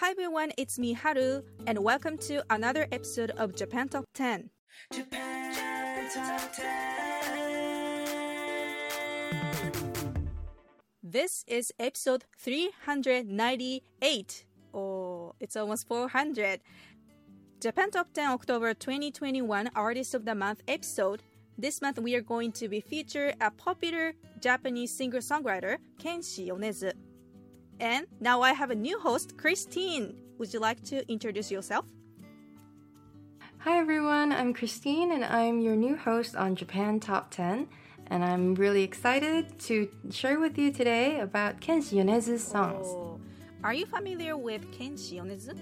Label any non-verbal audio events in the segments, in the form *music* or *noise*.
Hi everyone, it's me Haru, and welcome to another episode of Japan Top 10. Japan Top 10. This is episode 398. Oh, it's almost 400. Japan Top 10 October 2021 Artist of the Month episode. This month we are going to be feature a popular Japanese singer-songwriter Kenshi Yonezu. And now I have a new host, Christine. Would you like to introduce yourself? Hi everyone, I'm Christine and I'm your new host on Japan Top 10. And I'm really excited to share with you today about Kenshi Yonezu's songs. Oh, are you familiar with Kenshi Yonezu?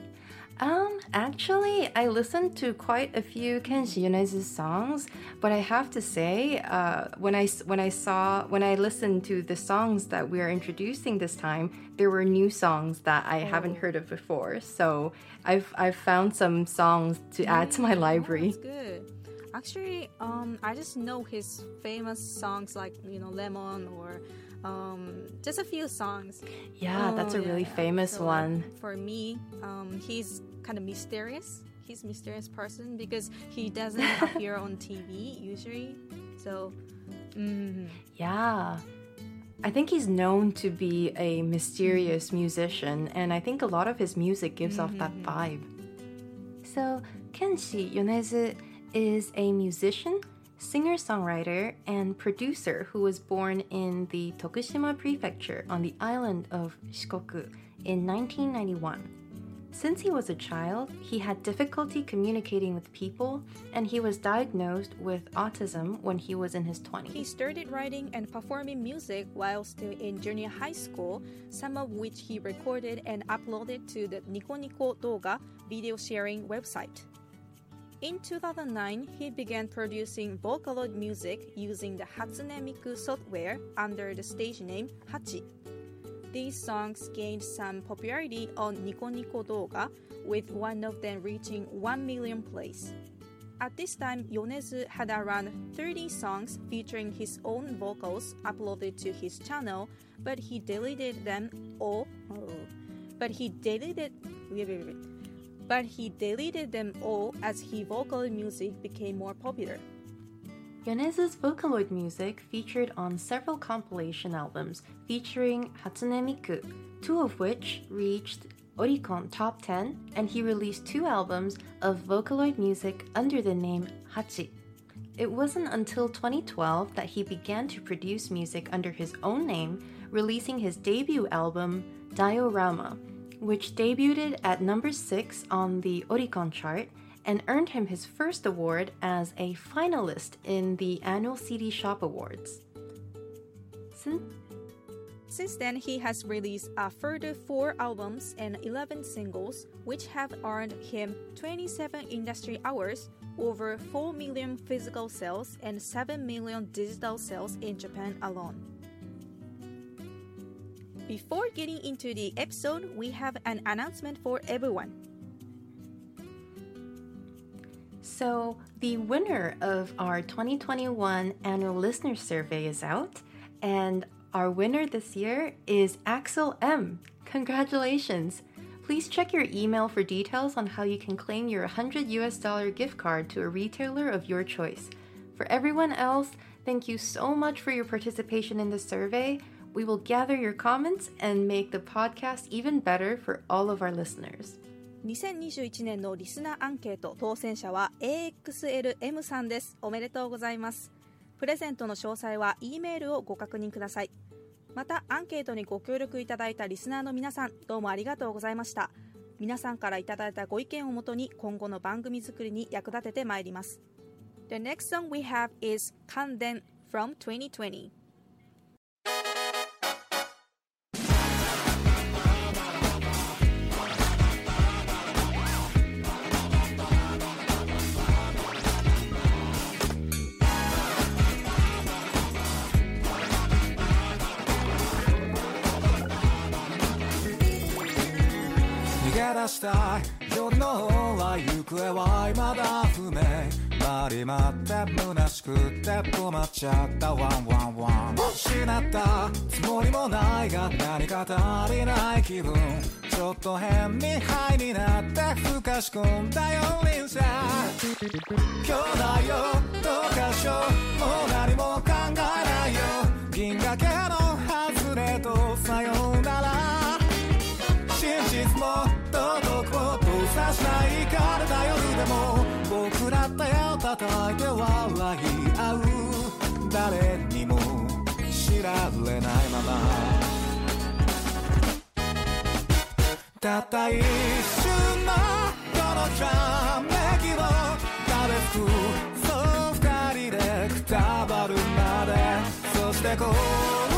Um, actually, I listened to quite a few Kenshi Yonezu's songs, but I have to say, uh, when I when I saw when I listened to the songs that we are introducing this time, there were new songs that I haven't heard of before. So I've I've found some songs to add to my library. That's good. Actually, um, I just know his famous songs like you know Lemon or um, just a few songs. Yeah, that's a Oh, really yeah. famous So, one. For me, um, he's kind of mysterious. He's a mysterious person because he doesn't *laughs* appear on TV usually. So, mm, Yeah. I think he's known to be a mysterious musician, and I think a lot of his music gives off that vibe. So, Kenshi Yonezu is a musician, singer songwriter, and producer who was born in the Tokushima prefecture on the island of Shikoku in 1991. Since he was a child, he had difficulty communicating with people, and he was diagnosed with autism when he was in his 20s. he started writing and performing music while still in junior high school, some of which he recorded and uploaded to the Nico Nico video sharing website. In 2009, he began producing Vocaloid music using the Hatsune Miku software under the stage name Hachi. These songs gained some popularity on Nico Nico Doga, with one of them reaching 1 million plays. At this time, Yonezu had around 30 songs featuring his own vocals uploaded to his channel, but he deleted them all. but he deleted. wait, wait, wait. But he deleted them all as his vocal music became more popular. Yonezu's Vocaloid music featured on several compilation albums featuring Hatsune Miku, two of which reached Oricon Top 10, and he released two albums of Vocaloid music under the name Hachi. It wasn't until 2012 that he began to produce music under his own name, releasing his debut album, Diorama, which debuted at number 6 on the Oricon chart and earned him his first award as a finalist in the annual CD Shop Awards. Since then, he has released a further four albums and 11 singles, which have earned him 27 industry hours, over 4 million physical sales, and 7 million digital sales in Japan alone. Before getting into the episode, we have an announcement for everyone. So, the winner of our 2021 annual listener survey is out, and our winner this year is Axel M. Congratulations! Please check your email for details on how you can claim your 100 US dollar gift card to a retailer of your choice. For everyone else, thank you so much for your participation in the survey. We will gather your comments and make the podcast even better for all of our listeners. 2021年のリスナーアンケート当選者は AXLM さんです。おめでとうございます。プレゼントの詳細は E メールをご確認ください。また、アンケートにご協力いただいたリスナーの皆さん、どうもありがとうございました。皆さんからいただいたご意見をもとに今後の番組作りに役立ててまいります。The next song we have is Kanden from 2020. 出したい夜の方は行方は未だ不明回り回って虚しくって止まっちゃったワンワンワン失ったつもりもないが何か足りない気分ちょっと変にハイになってふかし込んだよ輪車兄弟よどうかしようもう何も考えないよ銀河系の外れとさようなら真実も道徳を閉ざしないからだ夜でも僕ら手を叩いて笑い合う誰にも知られないまま。たった一瞬のこのひらめきを食べつく？そう二人でくたばるまで。そして幸運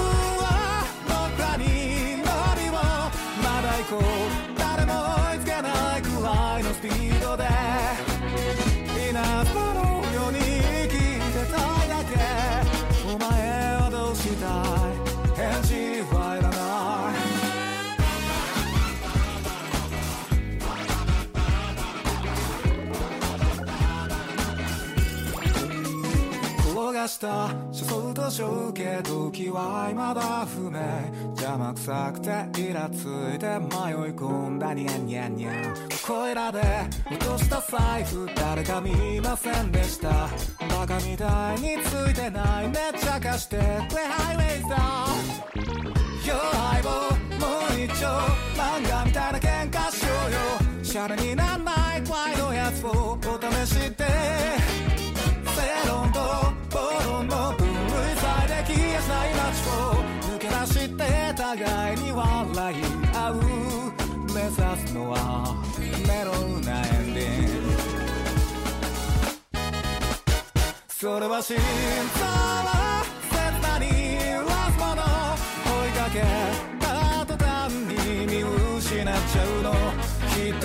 した。初相と小受け時は未だ不明。邪魔くさくてイラついて迷い込んだニャンニャンニャン。ここいらで落とした財布誰か見ませんでした。バカみたいについてないめっちゃ貸してくれハイウェイさんよ相棒もう一丁。漫画みたいな喧嘩しようよ。シャレになんない怖いのやつをお試しで互いに笑い合う目指すのはメロウなエンディングそれは心臓は切なにラスもの追いかけた途端に見失っちゃうのきっ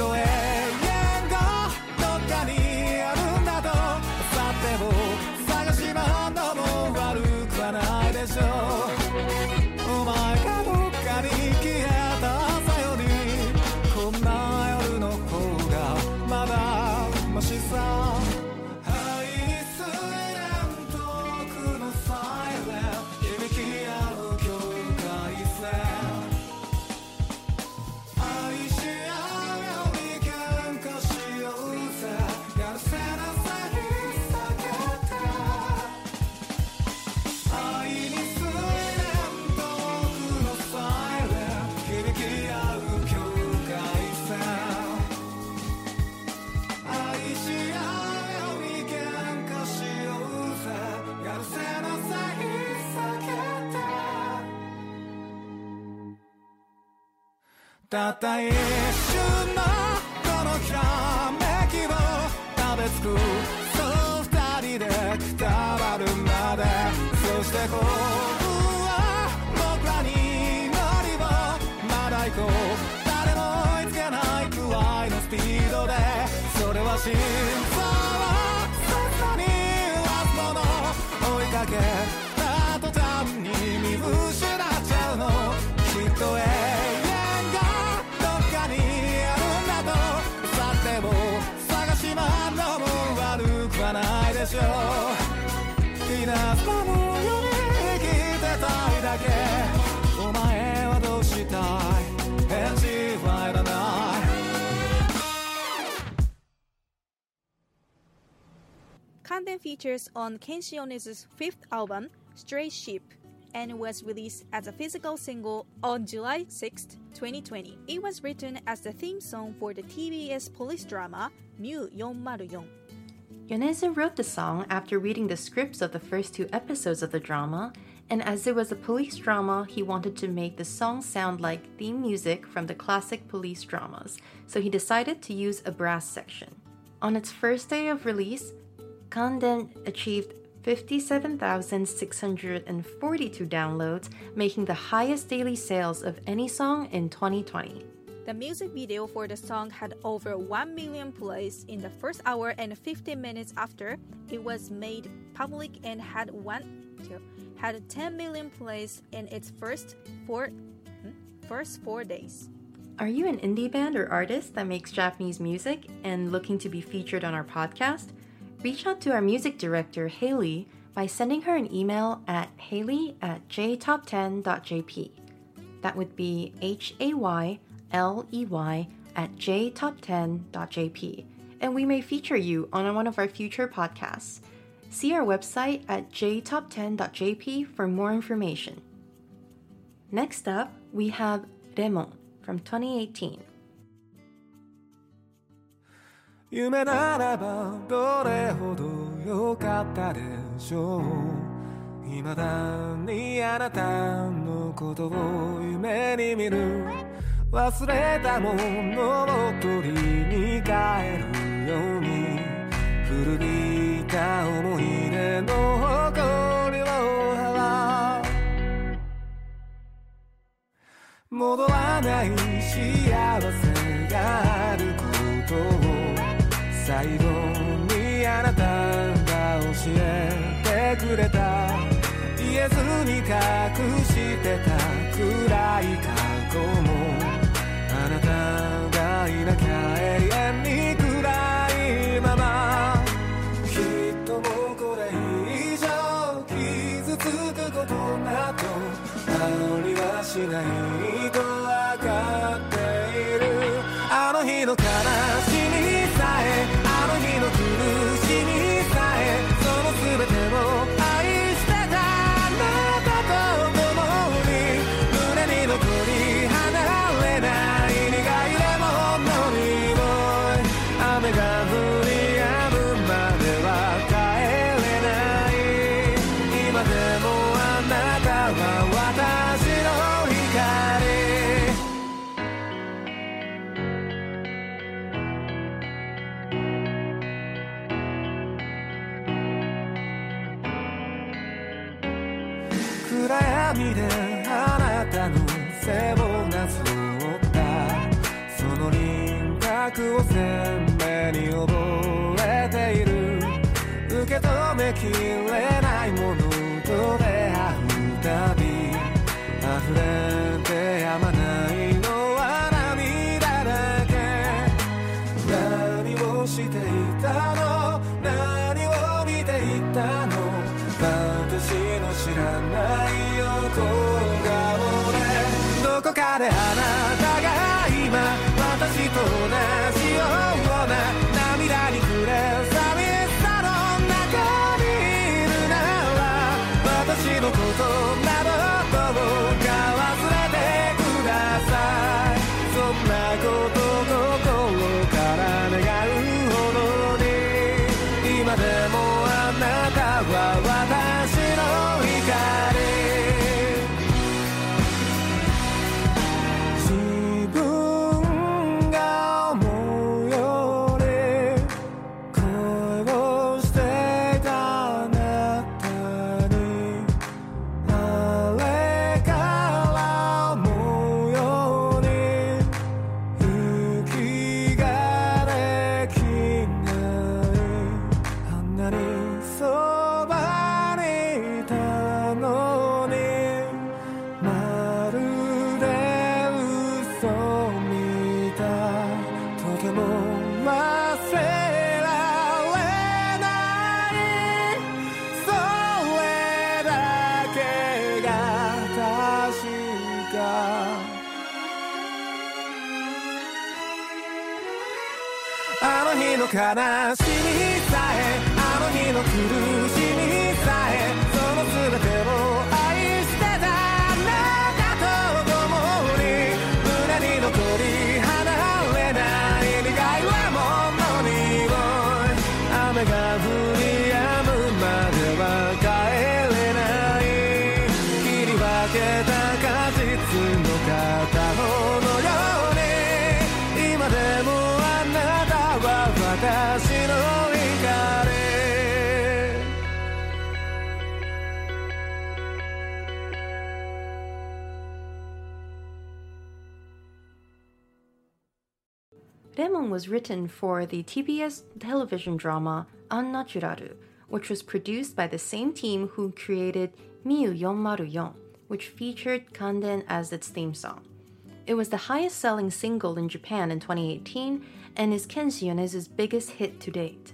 たった一瞬のこのひらめきを食べつくそう二人でくたばるまで。そして幸運は僕らに乗りをまだ行こう。誰も追いつけないくらいのスピードで。それは真相は切なにラスもの追いかけ。Features on Kenshi fifth album, Stray Sheep, and was released as a physical single on July 6, 2020. It was written as the theme song for the TBS police drama Miu 404. Yonezu wrote the song after reading the scripts of the first two episodes of the drama, and as it was a police drama, he wanted to make the song sound like theme music from the classic police dramas, so he decided to use a brass section. On its first day of release, Kanden achieved 57,642 downloads, making the highest daily sales of any song in 2020. The music video for the song had over 1 million plays in the first hour and 15 minutes after it was made public and had one had 10 million plays in its first four hmm, first 4 days. Are you an indie band or artist that makes Japanese music and looking to be featured on our podcast? Reach out to our music director, Hayley, by sending her an email at hayley at jtop10.jp. That would be H A Y L E Y at jtop10.jp, and we may feature you on one of our future podcasts. See our website at jtop10.jp for more information. Next up, we have Remon from 2018. 夢ならばどれほど良かったでしょう未だにあなたのことを夢に見る忘れたものを取りに帰るように古びた思い出の誇りを払う戻らない幸せがあることを最後にあなたが教えてくれた。言えずに隠してた暗い過去も。けた果実の片方のように今でもあなたは私の怒り Lemon was written for the TBS television drama Unnaturaru, which was produced by the same team who created Miu 404, which featured Kanden as its theme song. It was the highest selling single in Japan in 2018 and is Kenshi Yonezu's biggest hit to date.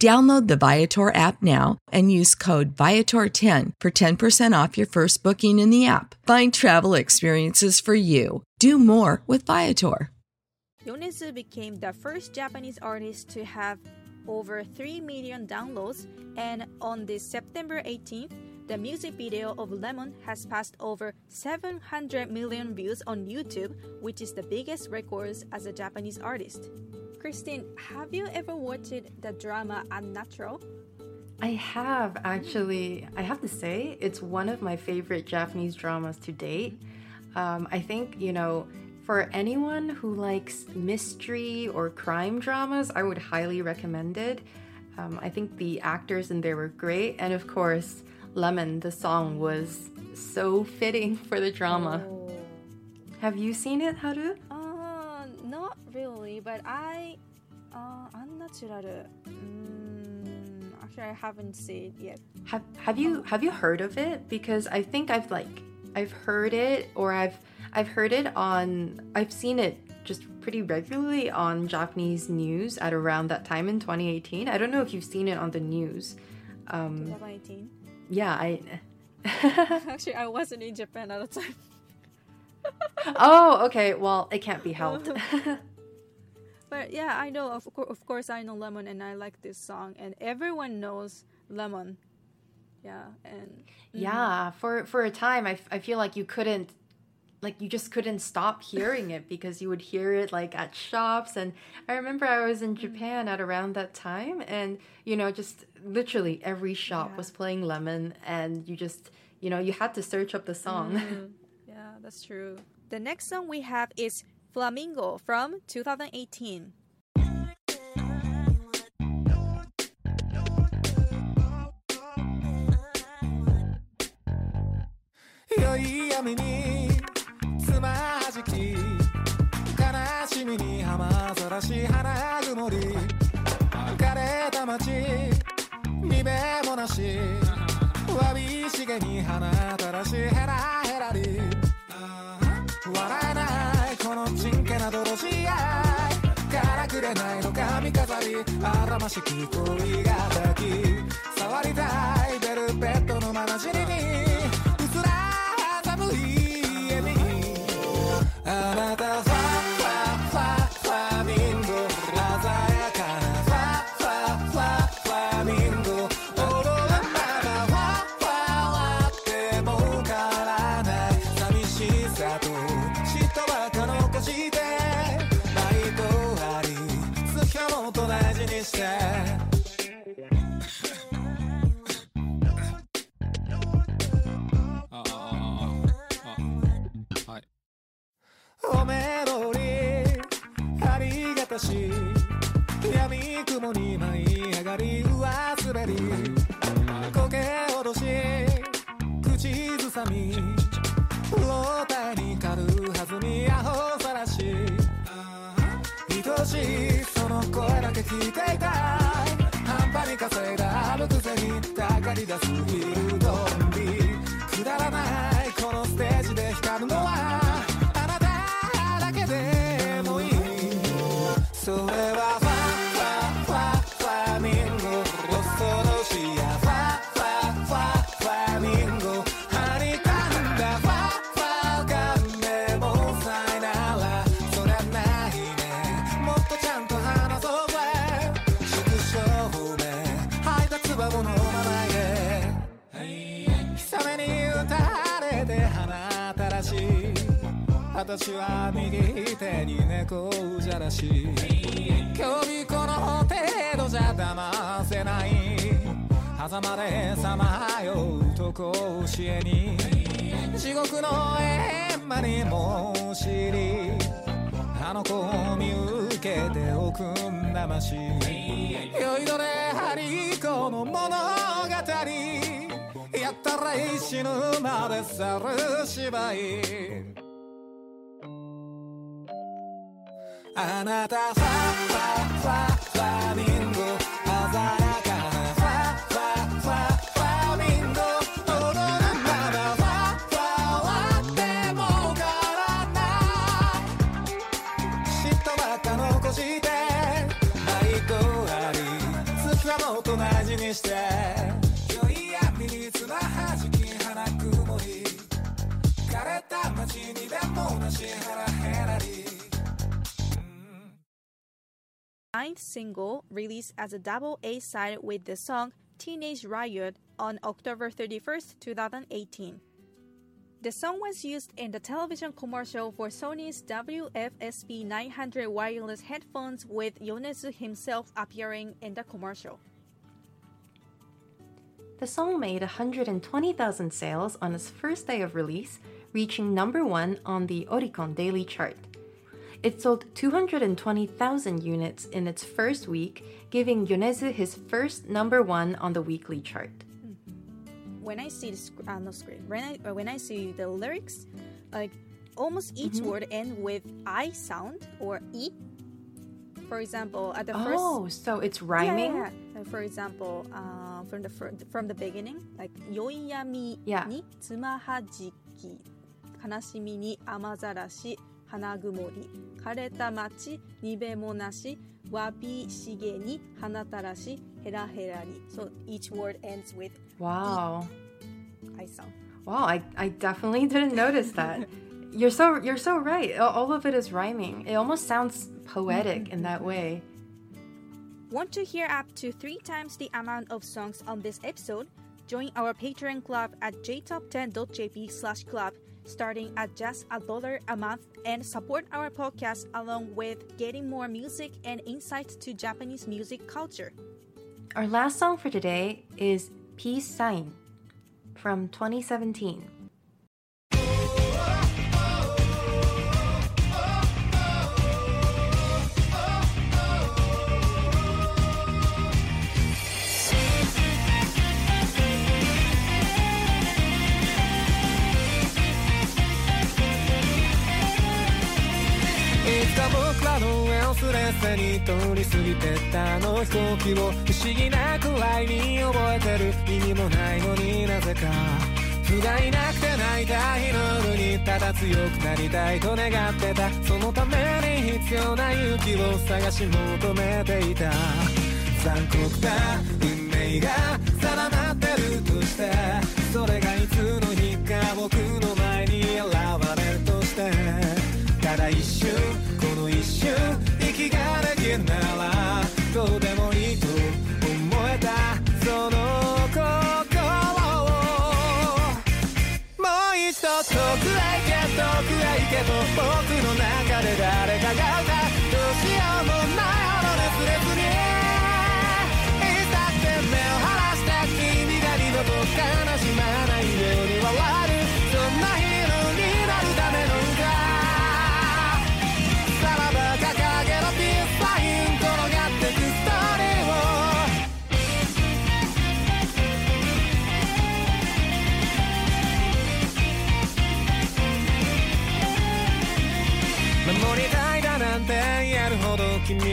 Download the Viator app now and use code Viator10 for 10% off your first booking in the app. Find travel experiences for you. Do more with Viator. Yonezu became the first Japanese artist to have over 3 million downloads, and on this September 18th, the music video of Lemon has passed over 700 million views on YouTube, which is the biggest records as a Japanese artist. Christine, have you ever watched the drama Unnatural? I have actually, I have to say, it's one of my favorite Japanese dramas to date. Um, I think, you know, for anyone who likes mystery or crime dramas, I would highly recommend it. Um, I think the actors in there were great, and of course, Lemon, the song, was so fitting for the drama. Oh. Have you seen it, Haru? Uh, not really, but I, uh, Unnatural. Mm, actually, I haven't seen it yet. Have Have you Have you heard of it? Because I think I've like I've heard it, or I've I've heard it on I've seen it just pretty regularly on Japanese news at around that time in 2018. I don't know if you've seen it on the news. Um, 2018. Yeah, I. *laughs* Actually, I wasn't in Japan at the time. *laughs* oh, okay. Well, it can't be helped. *laughs* But yeah, I know. Of, cour- of course, I know Lemon, and I like this song, and everyone knows Lemon. Yeah, and mm-hmm. yeah, for for a time, I, f- I feel like you couldn't, like you just couldn't stop hearing it because you would hear it like at shops. And I remember I was in mm-hmm. Japan at around that time, and you know, just literally every shop Yeah. was playing Lemon, and you just you know you had to search up the song. Mm, *laughs* yeah, that's true. The next song we have is Flamingo from 2018. 다시 그 길거리가 되길 私は右手に猫じゃらし今日この程度じゃ騙せない。狭間でさまようと甲子園に地獄の閻魔に申し入りあの子を見受けておくんなまし酔いどれハリコの物語。やったら死ぬまで去る芝居。あなたファファファファミンゴ鮮やかなファファファファミンゴ踊るならファファはでも変わらない嫉妬ばっか残して愛とありつかもと大事にして良い闇に綱弾き花曇り枯れた街にでもなし腹 ninth single released as a double A side with the song Teenage Riot on October 31st, 2018. The song was used in the television commercial for Sony's WFSP 900 wireless headphones with Yonezu himself appearing in the commercial. The song made 120,000 sales on its first day of release, reaching number one on the Oricon Daily Chart. It sold 220,000 units in its first week, giving Yonezu his first number one on the weekly chart. When I see the sc- uh, no screen, when I uh, when I see the lyrics, like almost each mm-hmm. word end with I sound or E. For example, at the oh, first. Oh, so it's rhyming. Yeah, yeah. For example, uh, from the fr- from the beginning, like yoiyami ni tsumahajiki, kanashimi ni amazarashi き、悲しみに雨ざらし、花曇り、枯れた町にべもなし、わびしげに花たらし、ヘラヘラり。So each word ends with Wow. I sound. Wow, I, I definitely didn't notice that. *laughs* You're so you're so right. A- All of it is rhyming. It almost sounds poetic in that way. Want to hear up to three times the amount of songs on this episode? Join our Patreon club at jtop10.jp slash club, starting at just a dollar a month, and support our podcast along with getting more music and insights to Japanese music culture. Our last song for today is Peace Sign from 2017. の上をすれすれに通り過ぎてったあの飛行機を不思議なくらいに覚えてる意味もないのになぜか。不甲斐なくて泣いた日の夜にただ強くなりたいと願ってた。そのために必要な勇気を探し求めていた。残酷な運命が定まってるとして。それがいつの日か僕の前に現れるとして。ただ一瞬ができるならどうでもいいと思えたその心を。もう一度遠くへ行け遠くへ行けと僕の中で誰かが歌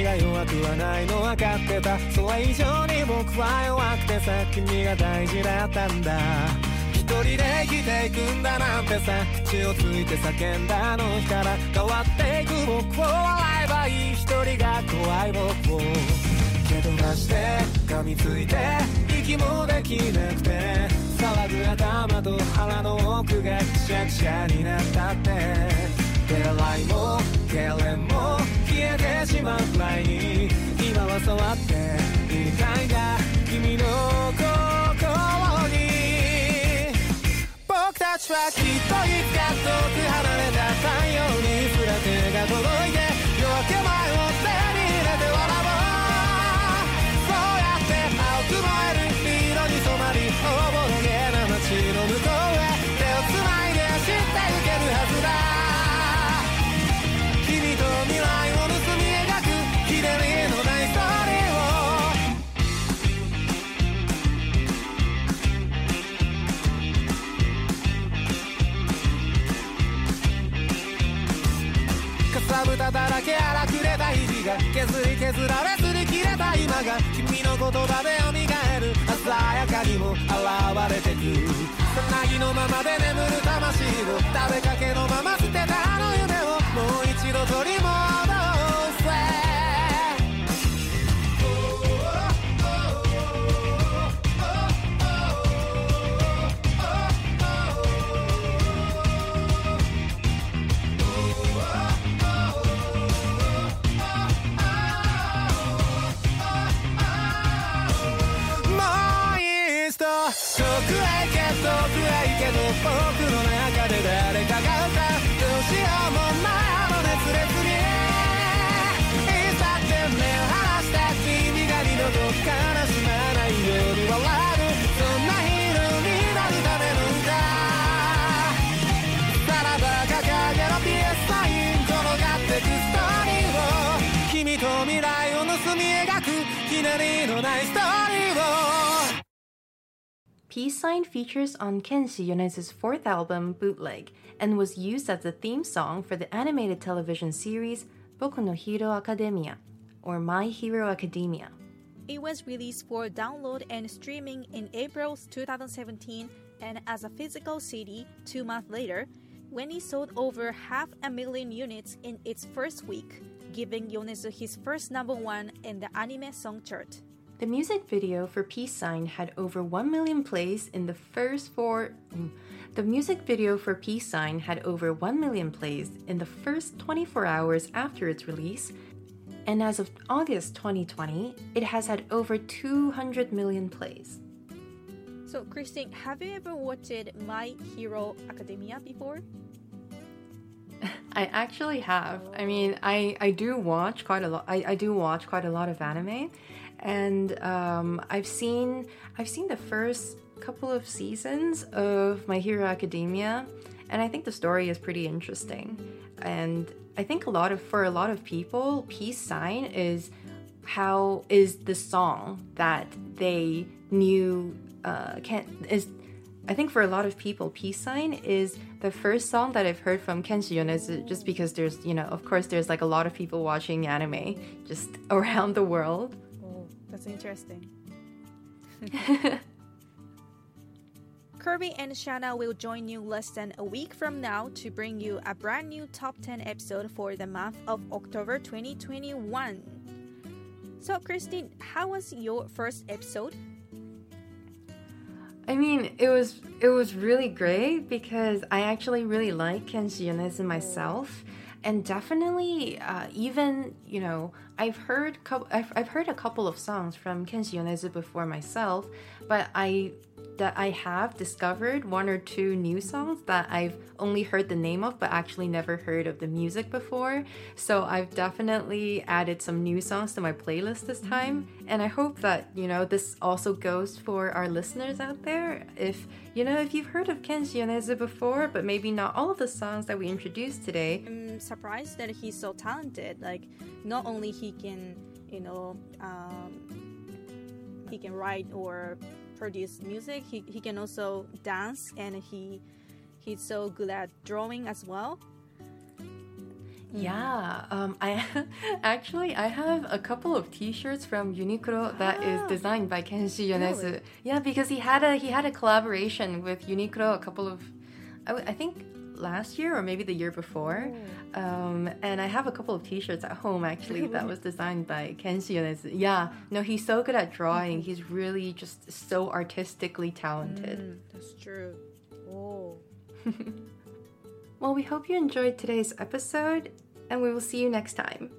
が弱くはないの分かってた。それ以上に僕は弱くてさ君が大事だったんだ。一人で生きていくんだなんてさ口をついて叫んだあの日から変わっていく僕を笑えばいい。一人が怖い僕を。蹴飛ばして噛みついて息もできなくて騒ぐ頭と腹の奥がくしゃくしゃになったって。手洗いも痙攣も消えてしまう前に今は触っていたいが君の心に僕たちはきっといつか遠く離れた太陽にすら手が届いて夜明け前をけ荒くれた日々が削り削られずに切れた今が君の言葉で蘇る鮮やかにも現れてく。さなぎのままで眠る魂を食べかけのまま捨てたあの夢をもう一度取り戻僕の中で誰かが歌うどうしようもないあの熱烈にいざって目を離して君が二度と悲しまないように笑えるそんなヒーローになるための歌さらば掲げろピエスサイン転がってくストーリーを君と未来を盗み描くひねりのないストーリー Peace Sign features on Kenshi Yonezu's fourth album, Bootleg, and was used as the theme song for the animated television series Boku no Hero Academia, or My Hero Academia. It was released for download and streaming in April 2017 and as a physical CD two months later, when it sold over half a million units in its first week, giving Yonezu his first number one in the anime song chart. The music video for Peace Sign had over 1 million plays in the first four. mm. The music video for Peace Sign had over 1 million plays in the first 24 hours after its release, and as of August 2020, it has had over 200 million plays. So, Christine, have you ever watched My Hero Academia before? *laughs* I actually have. I mean, I, I do watch quite a lot. I, I do watch quite a lot of anime, and um, I've seen I've seen the first couple of seasons of My Hero Academia, and I think the story is pretty interesting. And I think a lot of for a lot of people, Peace Sign is how is the song that they knew uh, can is I think for a lot of people, Peace Sign is the first song that I've heard from Kenshi Yonezu just because there's, you know, of course, there's like a lot of people watching anime just *laughs* around the world. That's interesting. *laughs* *laughs* Kirby and Shanna will join you less than a week from now to bring you a brand new top 10 episode for the month of October 2021. So, Christine, how was your first episode? I mean, it was it was really great because I actually really like Kenshi Yonezu myself, and definitely uh, even you know I've heard I've, I've heard a couple of songs from Kenshi Yonezu before myself, but I that I have discovered one or two new songs that I've only heard the name of but actually never heard of the music before. So I've definitely added some new songs to my playlist this time. And I hope that, you know, this also goes for our listeners out there. If, you know, if you've heard of Kenshi Yonezu before, but maybe not all of the songs that we introduced today, I'm surprised that he's so talented. Like, not only he can, you know, um, he can write or produce music, he, he can also dance, and he he's so good at drawing as well. Yeah, um, I *laughs* actually I have a couple of T-shirts from Uniqlo that is designed by Kenshi Yonezu. Really? Yeah, because he had a he had a collaboration with Uniqlo a couple of, I, I think last year or maybe the year before. Um, and I have a couple of T-shirts at home actually that *laughs* was designed by Kenshi Yeah, no, he's so good at drawing. He's really just so artistically talented. Mm, that's true. Oh. *laughs* well, we hope you enjoyed today's episode, and we will see you next time.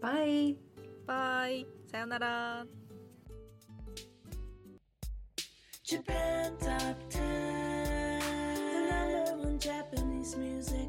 Bye. Bye. Sayonara. Japan Top 10 Japanese music